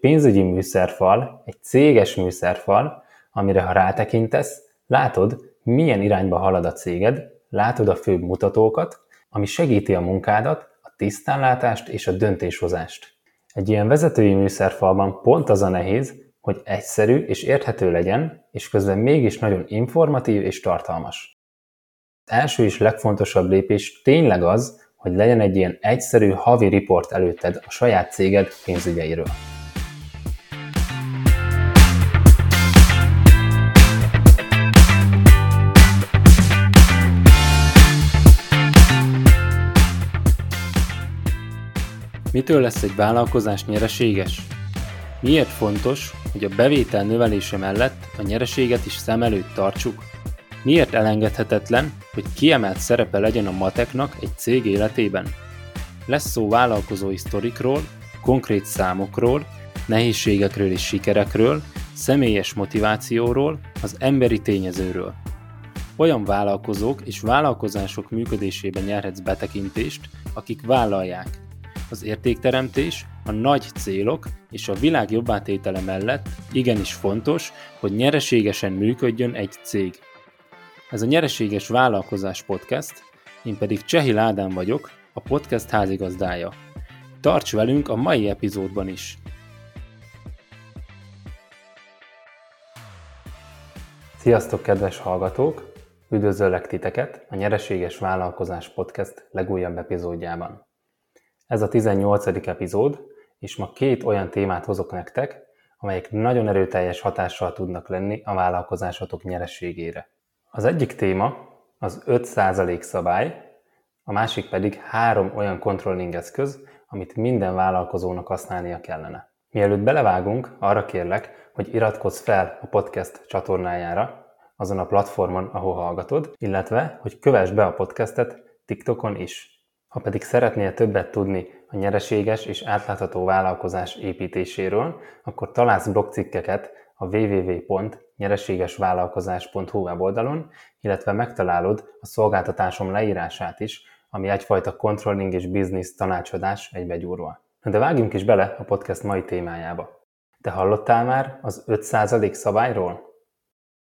pénzügyi műszerfal, egy céges műszerfal, amire ha rátekintesz, látod, milyen irányba halad a céged, látod a főbb mutatókat, ami segíti a munkádat, a tisztánlátást és a döntéshozást. Egy ilyen vezetői műszerfalban pont az a nehéz, hogy egyszerű és érthető legyen, és közben mégis nagyon informatív és tartalmas. Az első és legfontosabb lépés tényleg az, hogy legyen egy ilyen egyszerű havi riport előtted a saját céged pénzügyeiről. Mitől lesz egy vállalkozás nyereséges? Miért fontos, hogy a bevétel növelése mellett a nyereséget is szem előtt tartsuk? Miért elengedhetetlen, hogy kiemelt szerepe legyen a mateknak egy cég életében? Lesz szó vállalkozói sztorikról, konkrét számokról, nehézségekről és sikerekről, személyes motivációról, az emberi tényezőről. Olyan vállalkozók és vállalkozások működésében nyerhetsz betekintést, akik vállalják, az értékteremtés, a nagy célok és a világ jobbátétele mellett igenis fontos, hogy nyereségesen működjön egy cég. Ez a Nyereséges Vállalkozás Podcast, én pedig Csehi Ládán vagyok, a podcast házigazdája. Tarts velünk a mai epizódban is! Sziasztok, kedves hallgatók! Üdvözöllek titeket a Nyereséges Vállalkozás Podcast legújabb epizódjában. Ez a 18. epizód, és ma két olyan témát hozok nektek, amelyek nagyon erőteljes hatással tudnak lenni a vállalkozásotok nyerességére. Az egyik téma az 5% szabály, a másik pedig három olyan controlling eszköz, amit minden vállalkozónak használnia kellene. Mielőtt belevágunk, arra kérlek, hogy iratkozz fel a podcast csatornájára, azon a platformon, ahol hallgatod, illetve, hogy kövess be a podcastet TikTokon is. Ha pedig szeretnél többet tudni a nyereséges és átlátható vállalkozás építéséről, akkor találsz blogcikkeket a www.nyereségesvállalkozás.hu weboldalon, illetve megtalálod a szolgáltatásom leírását is, ami egyfajta controlling és business tanácsadás egybegyúrva. De vágjunk is bele a podcast mai témájába. Te hallottál már az 5% szabályról?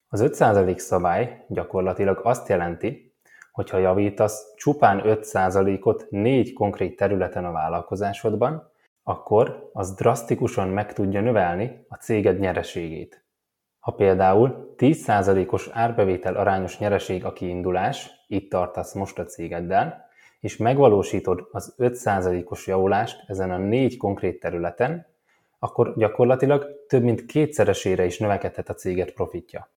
Az 5% szabály gyakorlatilag azt jelenti, hogyha javítasz csupán 5%-ot négy konkrét területen a vállalkozásodban, akkor az drasztikusan meg tudja növelni a céged nyereségét. Ha például 10%-os árbevétel arányos nyereség a kiindulás, itt tartasz most a cégeddel, és megvalósítod az 5%-os javulást ezen a négy konkrét területen, akkor gyakorlatilag több mint kétszeresére is növekedhet a céget profitja.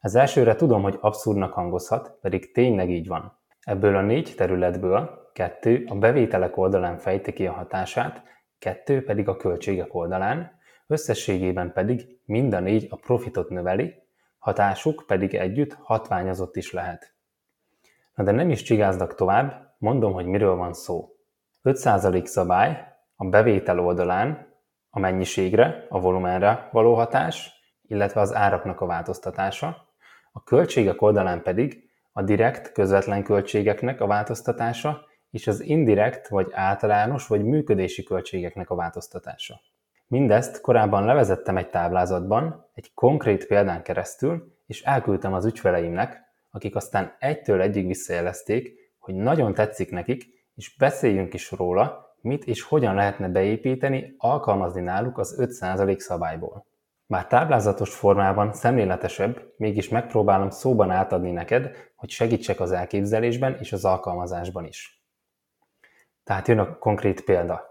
Az elsőre tudom, hogy abszurdnak hangozhat, pedig tényleg így van. Ebből a négy területből kettő a bevételek oldalán fejti ki a hatását, kettő pedig a költségek oldalán, összességében pedig mind a négy a profitot növeli, hatásuk pedig együtt hatványozott is lehet. Na de nem is csigázdak tovább, mondom, hogy miről van szó. 5% szabály a bevétel oldalán a mennyiségre, a volumenre való hatás, illetve az áraknak a változtatása, a költségek oldalán pedig a direkt, közvetlen költségeknek a változtatása és az indirekt vagy általános vagy működési költségeknek a változtatása. Mindezt korábban levezettem egy táblázatban, egy konkrét példán keresztül, és elküldtem az ügyfeleimnek, akik aztán egytől egyig visszajelezték, hogy nagyon tetszik nekik, és beszéljünk is róla, mit és hogyan lehetne beépíteni, alkalmazni náluk az 5% szabályból. Bár táblázatos formában szemléletesebb, mégis megpróbálom szóban átadni neked, hogy segítsek az elképzelésben és az alkalmazásban is. Tehát jön a konkrét példa.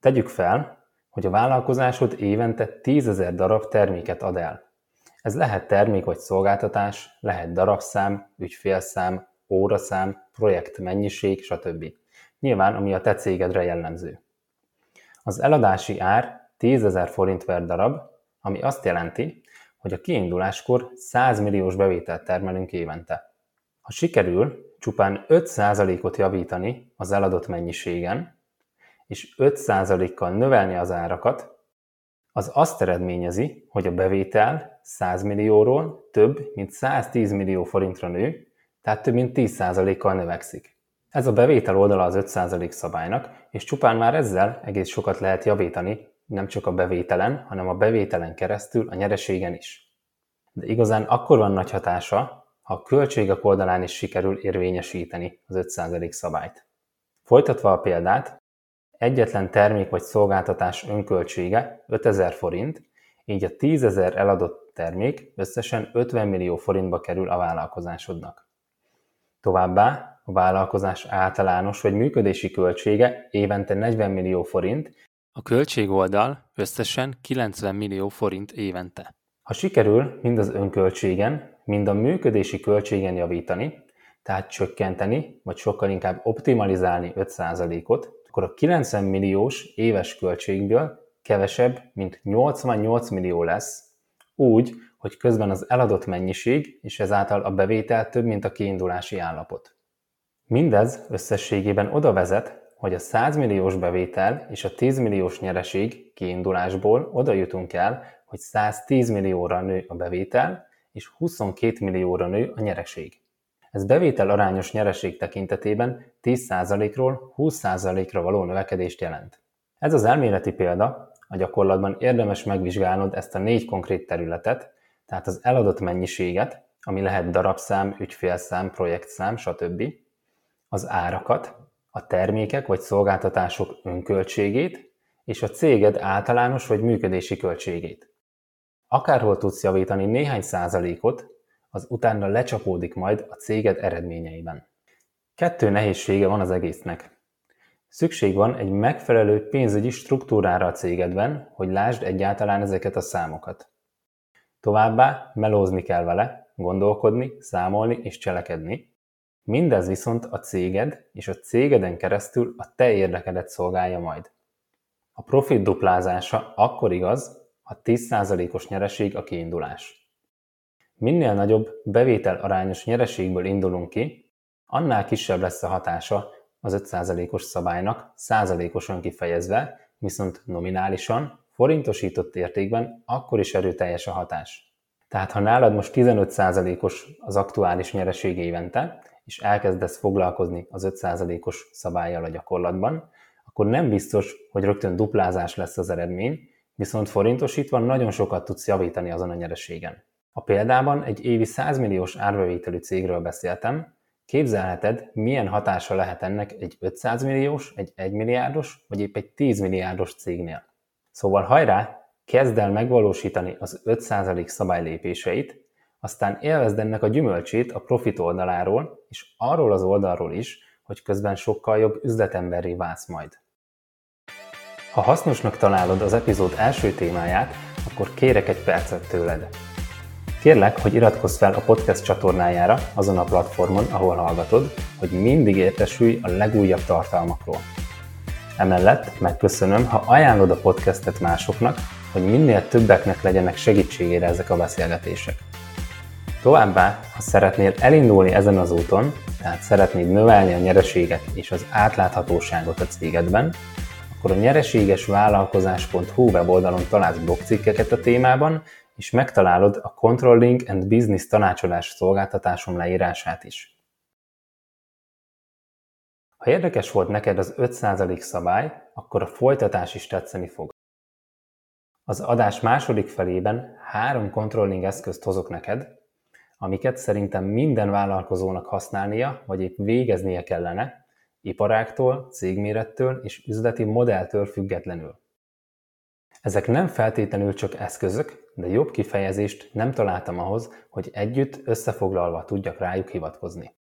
Tegyük fel, hogy a vállalkozásod évente 10 darab terméket ad el. Ez lehet termék vagy szolgáltatás, lehet darabszám, ügyfélszám, óraszám, projekt mennyiség, stb. Nyilván, ami a te cégedre jellemző. Az eladási ár 10 forint per darab, ami azt jelenti, hogy a kiinduláskor 100 milliós bevételt termelünk évente. Ha sikerül csupán 5%-ot javítani az eladott mennyiségen, és 5%-kal növelni az árakat, az azt eredményezi, hogy a bevétel 100 millióról több mint 110 millió forintra nő, tehát több mint 10%-kal növekszik. Ez a bevétel oldala az 5% szabálynak, és csupán már ezzel egész sokat lehet javítani nem csak a bevételen, hanem a bevételen keresztül a nyereségen is. De igazán akkor van nagy hatása, ha a költségek oldalán is sikerül érvényesíteni az 5% szabályt. Folytatva a példát, egyetlen termék vagy szolgáltatás önköltsége 5000 forint, így a 10.000 eladott termék összesen 50 millió forintba kerül a vállalkozásodnak. Továbbá a vállalkozás általános vagy működési költsége évente 40 millió forint, a költségoldal összesen 90 millió forint évente. Ha sikerül mind az önköltségen, mind a működési költségen javítani, tehát csökkenteni, vagy sokkal inkább optimalizálni 5%-ot, akkor a 90 milliós éves költségből kevesebb, mint 88 millió lesz, úgy, hogy közben az eladott mennyiség és ezáltal a bevétel több, mint a kiindulási állapot. Mindez összességében oda vezet, hogy a 100 milliós bevétel és a 10 milliós nyereség kiindulásból oda jutunk el, hogy 110 millióra nő a bevétel, és 22 millióra nő a nyereség. Ez bevétel arányos nyereség tekintetében 10%-ról 20%-ra való növekedést jelent. Ez az elméleti példa, a gyakorlatban érdemes megvizsgálnod ezt a négy konkrét területet, tehát az eladott mennyiséget, ami lehet darabszám, ügyfélszám, projektszám, stb., az árakat, a termékek vagy szolgáltatások önköltségét, és a céged általános vagy működési költségét. Akárhol tudsz javítani néhány százalékot, az utána lecsapódik majd a céged eredményeiben. Kettő nehézsége van az egésznek. Szükség van egy megfelelő pénzügyi struktúrára a cégedben, hogy lásd egyáltalán ezeket a számokat. Továbbá melózni kell vele, gondolkodni, számolni és cselekedni. Mindez viszont a céged és a cégeden keresztül a te érdekedet szolgálja majd. A profit duplázása akkor igaz, ha 10%-os nyereség a kiindulás. Minél nagyobb bevétel arányos nyereségből indulunk ki, annál kisebb lesz a hatása az 5%-os szabálynak százalékosan kifejezve, viszont nominálisan, forintosított értékben akkor is erőteljes a hatás. Tehát ha nálad most 15%-os az aktuális nyereség évente, és elkezdesz foglalkozni az 5%-os szabályjal a gyakorlatban, akkor nem biztos, hogy rögtön duplázás lesz az eredmény, viszont forintosítva nagyon sokat tudsz javítani azon a nyereségen. A példában egy évi 100 milliós árbevételű cégről beszéltem, Képzelheted, milyen hatása lehet ennek egy 500 milliós, egy 1 milliárdos, vagy épp egy 10 milliárdos cégnél. Szóval hajrá, kezd el megvalósítani az 5% szabály lépéseit, aztán élvezd ennek a gyümölcsét a profit oldaláról, és arról az oldalról is, hogy közben sokkal jobb üzletemberré válsz majd. Ha hasznosnak találod az epizód első témáját, akkor kérek egy percet tőled. Kérlek, hogy iratkozz fel a podcast csatornájára azon a platformon, ahol hallgatod, hogy mindig értesülj a legújabb tartalmakról. Emellett megköszönöm, ha ajánlod a podcastet másoknak, hogy minél többeknek legyenek segítségére ezek a beszélgetések. Továbbá, ha szeretnél elindulni ezen az úton, tehát szeretnéd növelni a nyereséget és az átláthatóságot a cégedben, akkor a nyereségesvállalkozás.hu weboldalon találsz blogcikkeket a témában, és megtalálod a Controlling and Business tanácsadás szolgáltatásom leírását is. Ha érdekes volt neked az 5% szabály, akkor a folytatás is tetszeni fog. Az adás második felében három controlling eszközt hozok neked, amiket szerintem minden vállalkozónak használnia, vagy épp végeznie kellene, iparáktól, cégmérettől és üzleti modelltől függetlenül. Ezek nem feltétlenül csak eszközök, de jobb kifejezést nem találtam ahhoz, hogy együtt összefoglalva tudjak rájuk hivatkozni.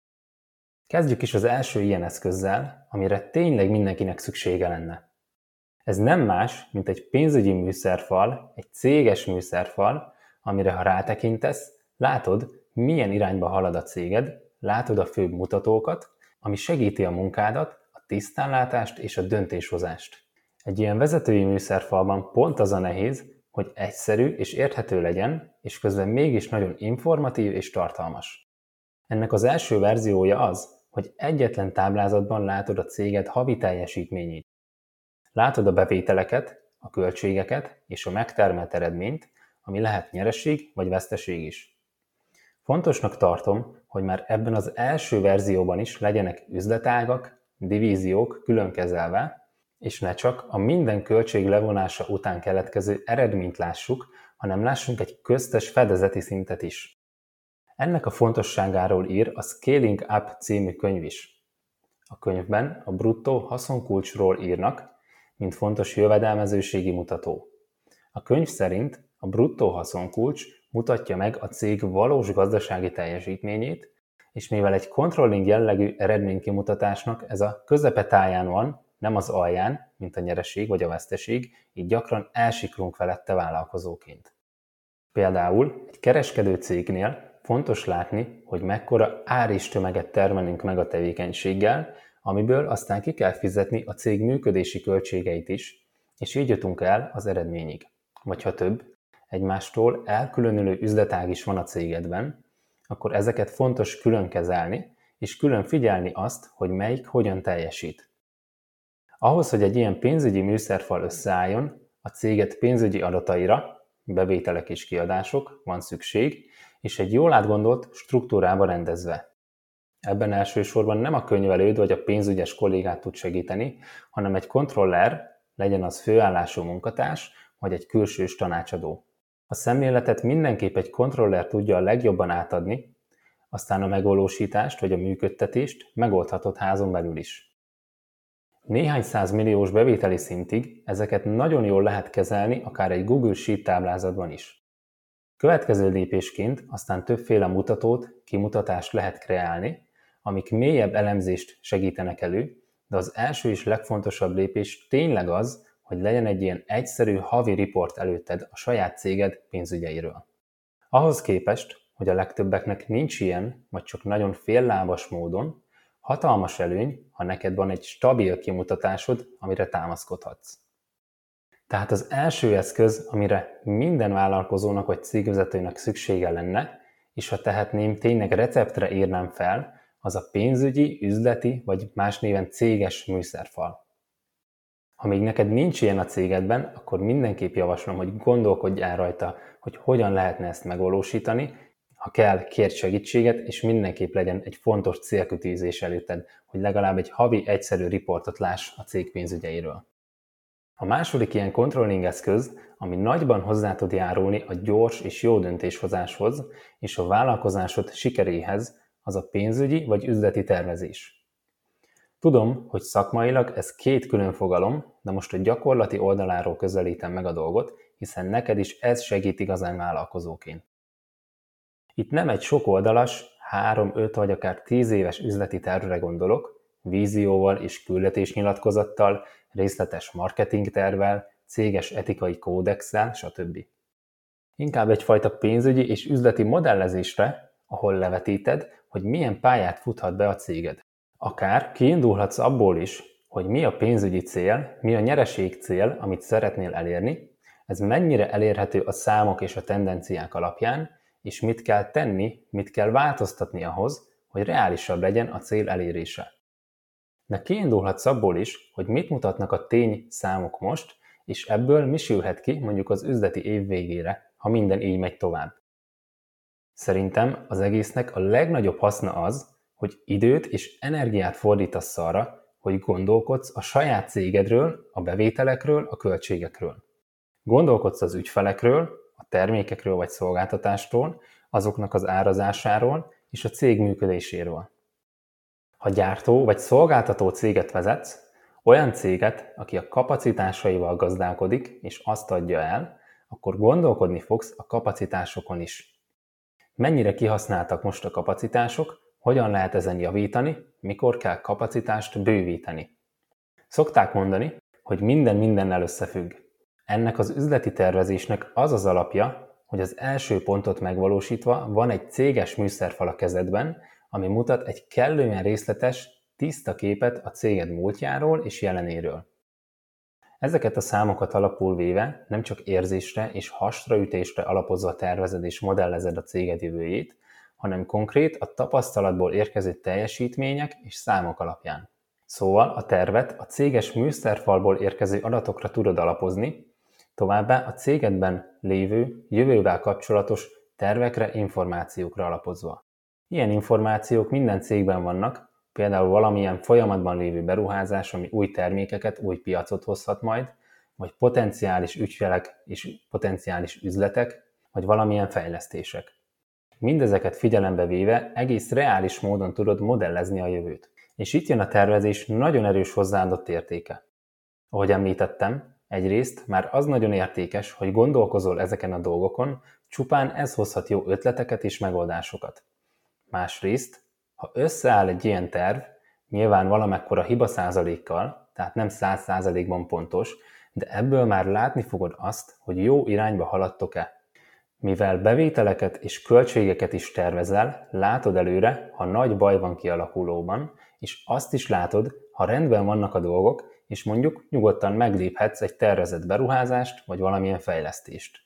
Kezdjük is az első ilyen eszközzel, amire tényleg mindenkinek szüksége lenne. Ez nem más, mint egy pénzügyi műszerfal, egy céges műszerfal, amire ha rátekintesz, látod, milyen irányba halad a céged, látod a főbb mutatókat, ami segíti a munkádat, a tisztánlátást és a döntéshozást. Egy ilyen vezetői műszerfalban pont az a nehéz, hogy egyszerű és érthető legyen, és közben mégis nagyon informatív és tartalmas. Ennek az első verziója az, hogy egyetlen táblázatban látod a céged havi teljesítményét. Látod a bevételeket, a költségeket és a megtermelt eredményt, ami lehet nyereség vagy veszteség is. Fontosnak tartom, hogy már ebben az első verzióban is legyenek üzletágak, divíziók külön kezelve, és ne csak a minden költség levonása után keletkező eredményt lássuk, hanem lássunk egy köztes fedezeti szintet is. Ennek a fontosságáról ír a Scaling Up című könyv is. A könyvben a bruttó haszonkulcsról írnak, mint fontos jövedelmezőségi mutató. A könyv szerint a bruttó haszonkulcs mutatja meg a cég valós gazdasági teljesítményét, és mivel egy controlling jellegű eredménykimutatásnak ez a közepetáján van, nem az alján, mint a nyereség vagy a veszteség, így gyakran elsiklunk felette vállalkozóként. Például egy kereskedő cégnél fontos látni, hogy mekkora áristömeget termelünk meg a tevékenységgel, amiből aztán ki kell fizetni a cég működési költségeit is, és így jutunk el az eredményig. Vagy ha több, egymástól elkülönülő üzletág is van a cégedben, akkor ezeket fontos külön kezelni, és külön figyelni azt, hogy melyik hogyan teljesít. Ahhoz, hogy egy ilyen pénzügyi műszerfal összeálljon, a céget pénzügyi adataira, bevételek és kiadások van szükség, és egy jól átgondolt struktúrába rendezve. Ebben elsősorban nem a könyvelőd vagy a pénzügyes kollégát tud segíteni, hanem egy kontroller, legyen az főállású munkatárs, vagy egy külsős tanácsadó. A szemléletet mindenképp egy kontroller tudja a legjobban átadni, aztán a megvalósítást vagy a működtetést megoldhatod házon belül is. Néhány milliós bevételi szintig ezeket nagyon jól lehet kezelni akár egy Google Sheet táblázatban is. Következő lépésként aztán többféle mutatót, kimutatást lehet kreálni, amik mélyebb elemzést segítenek elő, de az első és legfontosabb lépés tényleg az, hogy legyen egy ilyen egyszerű havi riport előtted a saját céged pénzügyeiről. Ahhoz képest, hogy a legtöbbeknek nincs ilyen, vagy csak nagyon féllábas módon, hatalmas előny, ha neked van egy stabil kimutatásod, amire támaszkodhatsz. Tehát az első eszköz, amire minden vállalkozónak vagy cégvezetőnek szüksége lenne, és ha tehetném, tényleg receptre írnám fel, az a pénzügyi, üzleti vagy más néven céges műszerfal. Ha még neked nincs ilyen a cégedben, akkor mindenképp javaslom, hogy gondolkodj el rajta, hogy hogyan lehetne ezt megvalósítani. Ha kell, kérj segítséget, és mindenképp legyen egy fontos célkütőzés előtted, hogy legalább egy havi egyszerű riportot láss a cég pénzügyeiről. A második ilyen controlling eszköz, ami nagyban hozzá tud járulni a gyors és jó döntéshozáshoz és a vállalkozásod sikeréhez, az a pénzügyi vagy üzleti tervezés. Tudom, hogy szakmailag ez két külön fogalom, de most a gyakorlati oldaláról közelítem meg a dolgot, hiszen neked is ez segít igazán vállalkozóként. Itt nem egy sok oldalas, 3-5 vagy akár 10 éves üzleti tervre gondolok, vízióval és küldetésnyilatkozattal, részletes marketingtervel, céges etikai kódexel, stb. Inkább egyfajta pénzügyi és üzleti modellezésre, ahol levetíted, hogy milyen pályát futhat be a céged. Akár kiindulhatsz abból is, hogy mi a pénzügyi cél, mi a nyereség cél, amit szeretnél elérni, ez mennyire elérhető a számok és a tendenciák alapján, és mit kell tenni, mit kell változtatni ahhoz, hogy reálisabb legyen a cél elérése. De kiindulhatsz abból is, hogy mit mutatnak a tény számok most, és ebből mi sülhet ki mondjuk az üzleti év végére, ha minden így megy tovább. Szerintem az egésznek a legnagyobb haszna az, hogy időt és energiát fordítasz arra, hogy gondolkodsz a saját cégedről, a bevételekről, a költségekről. Gondolkodsz az ügyfelekről, a termékekről vagy szolgáltatástól, azoknak az árazásáról és a cég működéséről. Ha gyártó vagy szolgáltató céget vezetsz, olyan céget, aki a kapacitásaival gazdálkodik és azt adja el, akkor gondolkodni fogsz a kapacitásokon is. Mennyire kihasználtak most a kapacitások, hogyan lehet ezen javítani, mikor kell kapacitást bővíteni. Szokták mondani, hogy minden mindennel összefügg. Ennek az üzleti tervezésnek az az alapja, hogy az első pontot megvalósítva van egy céges műszerfal a kezedben, ami mutat egy kellően részletes, tiszta képet a céged múltjáról és jelenéről. Ezeket a számokat alapul véve nem csak érzésre és hasraütésre alapozva tervezed és modellezed a céged jövőjét, hanem konkrét a tapasztalatból érkező teljesítmények és számok alapján. Szóval a tervet a céges műszerfalból érkező adatokra tudod alapozni, továbbá a cégedben lévő, jövővel kapcsolatos tervekre, információkra alapozva. Ilyen információk minden cégben vannak, például valamilyen folyamatban lévő beruházás, ami új termékeket, új piacot hozhat majd, vagy potenciális ügyfelek és potenciális üzletek, vagy valamilyen fejlesztések. Mindezeket figyelembe véve egész reális módon tudod modellezni a jövőt. És itt jön a tervezés nagyon erős hozzáadott értéke. Ahogy említettem, egyrészt már az nagyon értékes, hogy gondolkozol ezeken a dolgokon, csupán ez hozhat jó ötleteket és megoldásokat. Másrészt, ha összeáll egy ilyen terv, nyilván valamekkora hiba százalékkal, tehát nem száz százalékban pontos, de ebből már látni fogod azt, hogy jó irányba haladtok-e. Mivel bevételeket és költségeket is tervezel, látod előre, ha nagy baj van kialakulóban, és azt is látod, ha rendben vannak a dolgok, és mondjuk nyugodtan megléphetsz egy tervezett beruházást vagy valamilyen fejlesztést.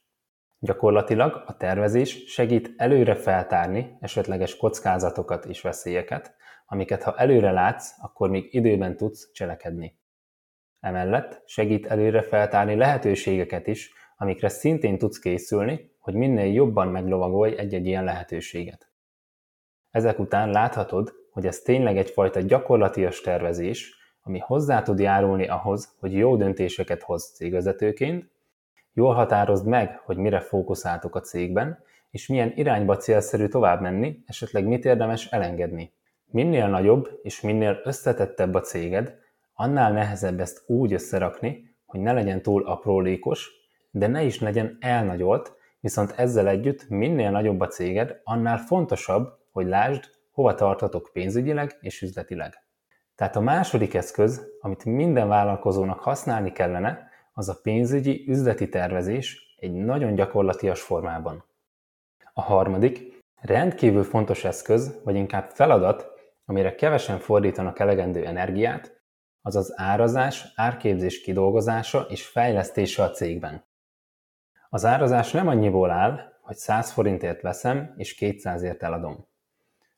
Gyakorlatilag a tervezés segít előre feltárni esetleges kockázatokat és veszélyeket, amiket ha előre látsz, akkor még időben tudsz cselekedni. Emellett segít előre feltárni lehetőségeket is, amikre szintén tudsz készülni, hogy minél jobban meglovagolj egy-egy ilyen lehetőséget. Ezek után láthatod, hogy ez tényleg egyfajta gyakorlatias tervezés, ami hozzá tud járulni ahhoz, hogy jó döntéseket hoz cégvezetőként, jól határozd meg, hogy mire fókuszáltok a cégben, és milyen irányba célszerű tovább menni, esetleg mit érdemes elengedni. Minél nagyobb és minél összetettebb a céged, annál nehezebb ezt úgy összerakni, hogy ne legyen túl aprólékos, de ne is legyen elnagyolt, viszont ezzel együtt minél nagyobb a céged, annál fontosabb, hogy lásd, hova tartatok pénzügyileg és üzletileg. Tehát a második eszköz, amit minden vállalkozónak használni kellene, az a pénzügyi üzleti tervezés egy nagyon gyakorlatias formában. A harmadik, rendkívül fontos eszköz, vagy inkább feladat, amire kevesen fordítanak elegendő energiát, az az árazás, árképzés kidolgozása és fejlesztése a cégben. Az árazás nem annyiból áll, hogy 100 forintért veszem és 200ért eladom.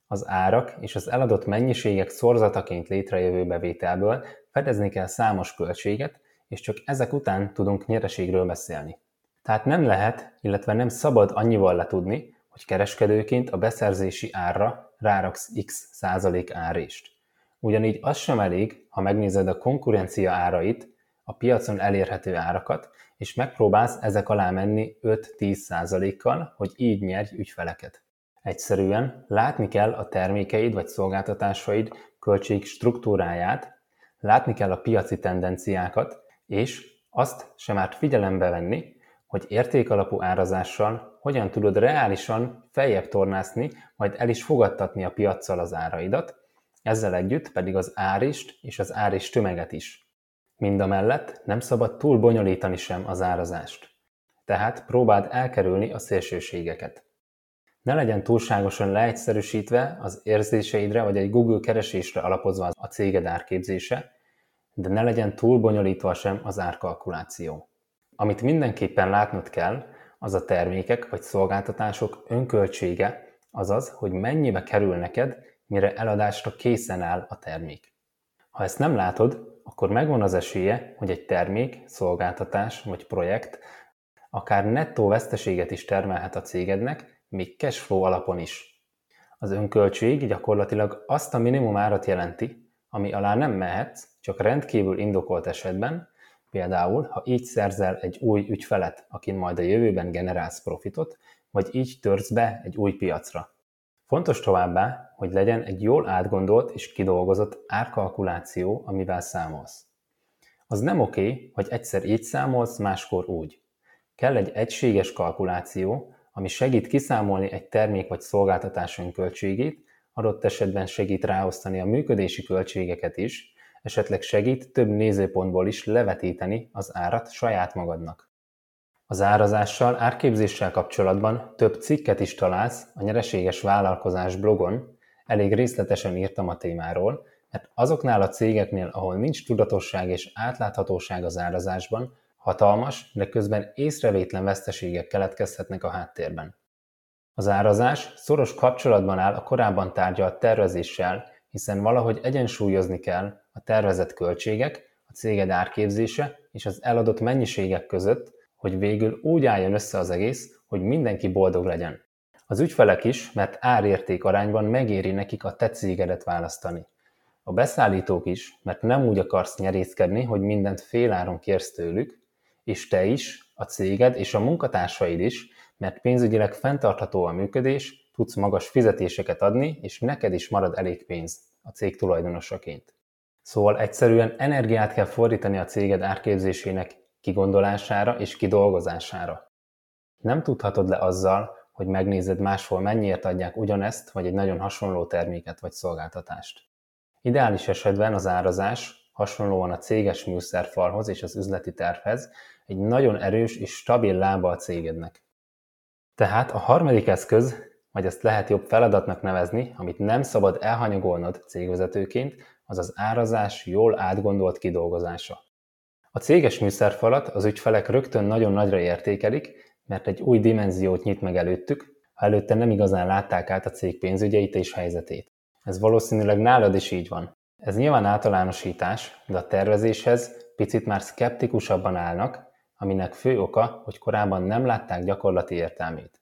Az árak és az eladott mennyiségek szorzataként létrejövő bevételből fedezni kell számos költséget, és csak ezek után tudunk nyereségről beszélni. Tehát nem lehet, illetve nem szabad annyival letudni, hogy kereskedőként a beszerzési árra ráraksz x százalék árést. Ugyanígy az sem elég, ha megnézed a konkurencia árait, a piacon elérhető árakat, és megpróbálsz ezek alá menni 5-10 százalékkal, hogy így nyerj ügyfeleket. Egyszerűen látni kell a termékeid vagy szolgáltatásaid költség struktúráját, látni kell a piaci tendenciákat, és azt sem árt figyelembe venni, hogy értékalapú árazással hogyan tudod reálisan feljebb tornászni, majd el is fogadtatni a piaccal az áraidat, ezzel együtt pedig az árist és az árist tömeget is. Mindamellett nem szabad túl bonyolítani sem az árazást. Tehát próbáld elkerülni a szélsőségeket. Ne legyen túlságosan leegyszerűsítve az érzéseidre vagy egy Google keresésre alapozva a céged árképzése, de ne legyen túl bonyolítva sem az árkalkuláció. Amit mindenképpen látnod kell, az a termékek vagy szolgáltatások önköltsége, azaz, hogy mennyibe kerül neked, mire eladásra készen áll a termék. Ha ezt nem látod, akkor megvan az esélye, hogy egy termék, szolgáltatás vagy projekt akár nettó veszteséget is termelhet a cégednek, még cashflow alapon is. Az önköltség gyakorlatilag azt a minimum árat jelenti, ami alá nem mehetsz, csak rendkívül indokolt esetben, például ha így szerzel egy új ügyfelet, akin majd a jövőben generálsz profitot, vagy így törsz be egy új piacra. Fontos továbbá, hogy legyen egy jól átgondolt és kidolgozott árkalkuláció, amivel számolsz. Az nem oké, hogy egyszer így számolsz, máskor úgy. Kell egy egységes kalkuláció, ami segít kiszámolni egy termék vagy szolgáltatás költségét, adott esetben segít ráosztani a működési költségeket is, esetleg segít több nézőpontból is levetíteni az árat saját magadnak. Az árazással, árképzéssel kapcsolatban több cikket is találsz a Nyereséges Vállalkozás blogon, elég részletesen írtam a témáról, mert azoknál a cégeknél, ahol nincs tudatosság és átláthatóság az árazásban, hatalmas, de közben észrevétlen veszteségek keletkezhetnek a háttérben. Az árazás szoros kapcsolatban áll a korábban tárgyalt tervezéssel, hiszen valahogy egyensúlyozni kell a tervezett költségek, a céged árképzése és az eladott mennyiségek között, hogy végül úgy álljon össze az egész, hogy mindenki boldog legyen. Az ügyfelek is, mert árérték arányban megéri nekik a te cégedet választani. A beszállítók is, mert nem úgy akarsz nyerészkedni, hogy mindent féláron kérsz tőlük, és te is, a céged és a munkatársaid is, mert pénzügyileg fenntartható a működés, tudsz magas fizetéseket adni, és neked is marad elég pénz a cég tulajdonosaként. Szóval egyszerűen energiát kell fordítani a céged árképzésének kigondolására és kidolgozására. Nem tudhatod le azzal, hogy megnézed máshol mennyiért adják ugyanezt, vagy egy nagyon hasonló terméket vagy szolgáltatást. Ideális esetben az árazás, hasonlóan a céges műszerfalhoz és az üzleti tervhez, egy nagyon erős és stabil lába a cégednek. Tehát a harmadik eszköz, vagy ezt lehet jobb feladatnak nevezni, amit nem szabad elhanyagolnod cégvezetőként, az az árazás jól átgondolt kidolgozása. A céges műszerfalat az ügyfelek rögtön nagyon nagyra értékelik, mert egy új dimenziót nyit meg előttük, ha előtte nem igazán látták át a cég pénzügyeit és helyzetét. Ez valószínűleg nálad is így van. Ez nyilván általánosítás, de a tervezéshez picit már szkeptikusabban állnak, aminek fő oka, hogy korábban nem látták gyakorlati értelmét.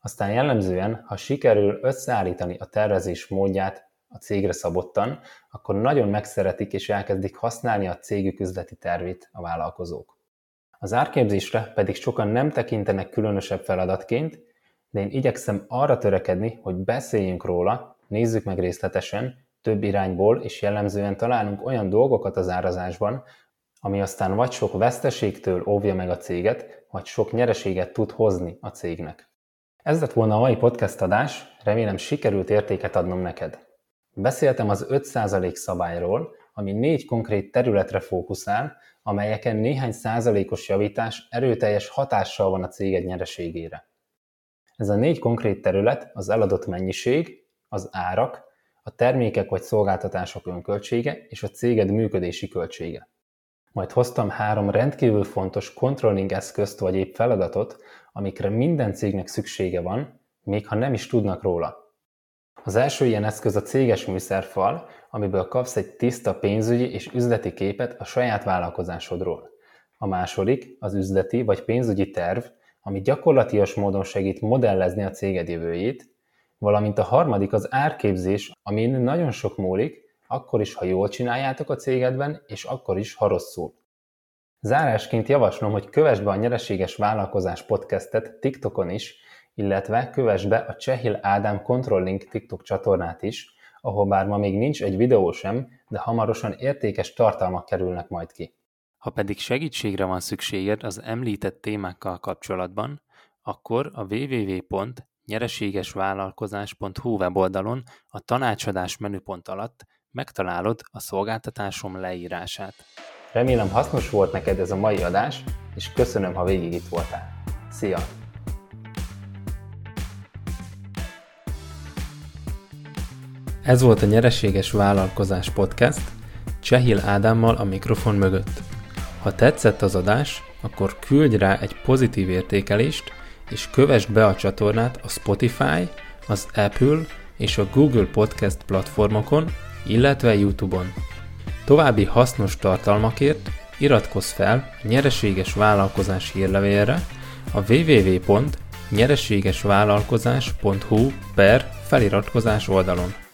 Aztán jellemzően, ha sikerül összeállítani a tervezés módját a cégre szabottan, akkor nagyon megszeretik és elkezdik használni a cégük üzleti tervét a vállalkozók. Az árképzésre pedig sokan nem tekintenek különösebb feladatként, de én igyekszem arra törekedni, hogy beszéljünk róla, nézzük meg részletesen, több irányból, és jellemzően találunk olyan dolgokat az árazásban, ami aztán vagy sok veszteségtől óvja meg a céget, vagy sok nyereséget tud hozni a cégnek. Ez lett volna a mai podcast adás, remélem sikerült értéket adnom neked. Beszéltem az 5% szabályról, ami négy konkrét területre fókuszál, amelyeken néhány százalékos javítás erőteljes hatással van a céged nyereségére. Ez a négy konkrét terület az eladott mennyiség, az árak, a termékek vagy szolgáltatások önköltsége és a céged működési költsége. Majd hoztam három rendkívül fontos controlling eszközt vagy épp feladatot, amikre minden cégnek szüksége van, még ha nem is tudnak róla. Az első ilyen eszköz a céges műszerfal, amiből kapsz egy tiszta pénzügyi és üzleti képet a saját vállalkozásodról. A második az üzleti vagy pénzügyi terv, ami gyakorlatias módon segít modellezni a céged jövőjét, valamint a harmadik az árképzés, amin nagyon sok múlik, akkor is, ha jól csináljátok a cégedben, és akkor is, ha rosszul. Zárásként javaslom, hogy kövess be a Nyereséges Vállalkozás podcastet TikTokon is, illetve kövess be a Csehil Ádám Controlling TikTok csatornát is, ahol bár ma még nincs egy videó sem, de hamarosan értékes tartalmak kerülnek majd ki. Ha pedig segítségre van szükséged az említett témákkal kapcsolatban, akkor a www.nyereségesvállalkozás.hu weboldalon a tanácsadás menüpont alatt megtalálod a szolgáltatásom leírását. Remélem hasznos volt neked ez a mai adás, és köszönöm, ha végig itt voltál. Szia! Ez volt a Nyereséges Vállalkozás Podcast, Csehil Ádámmal a mikrofon mögött. Ha tetszett az adás, akkor küldj rá egy pozitív értékelést, és kövess be a csatornát a Spotify, az Apple és a Google Podcast platformokon, illetve YouTube-on. További hasznos tartalmakért iratkozz fel a Nyereséges Vállalkozás hírlevélre a www.nyereségesvállalkozás.hu per feliratkozás oldalon.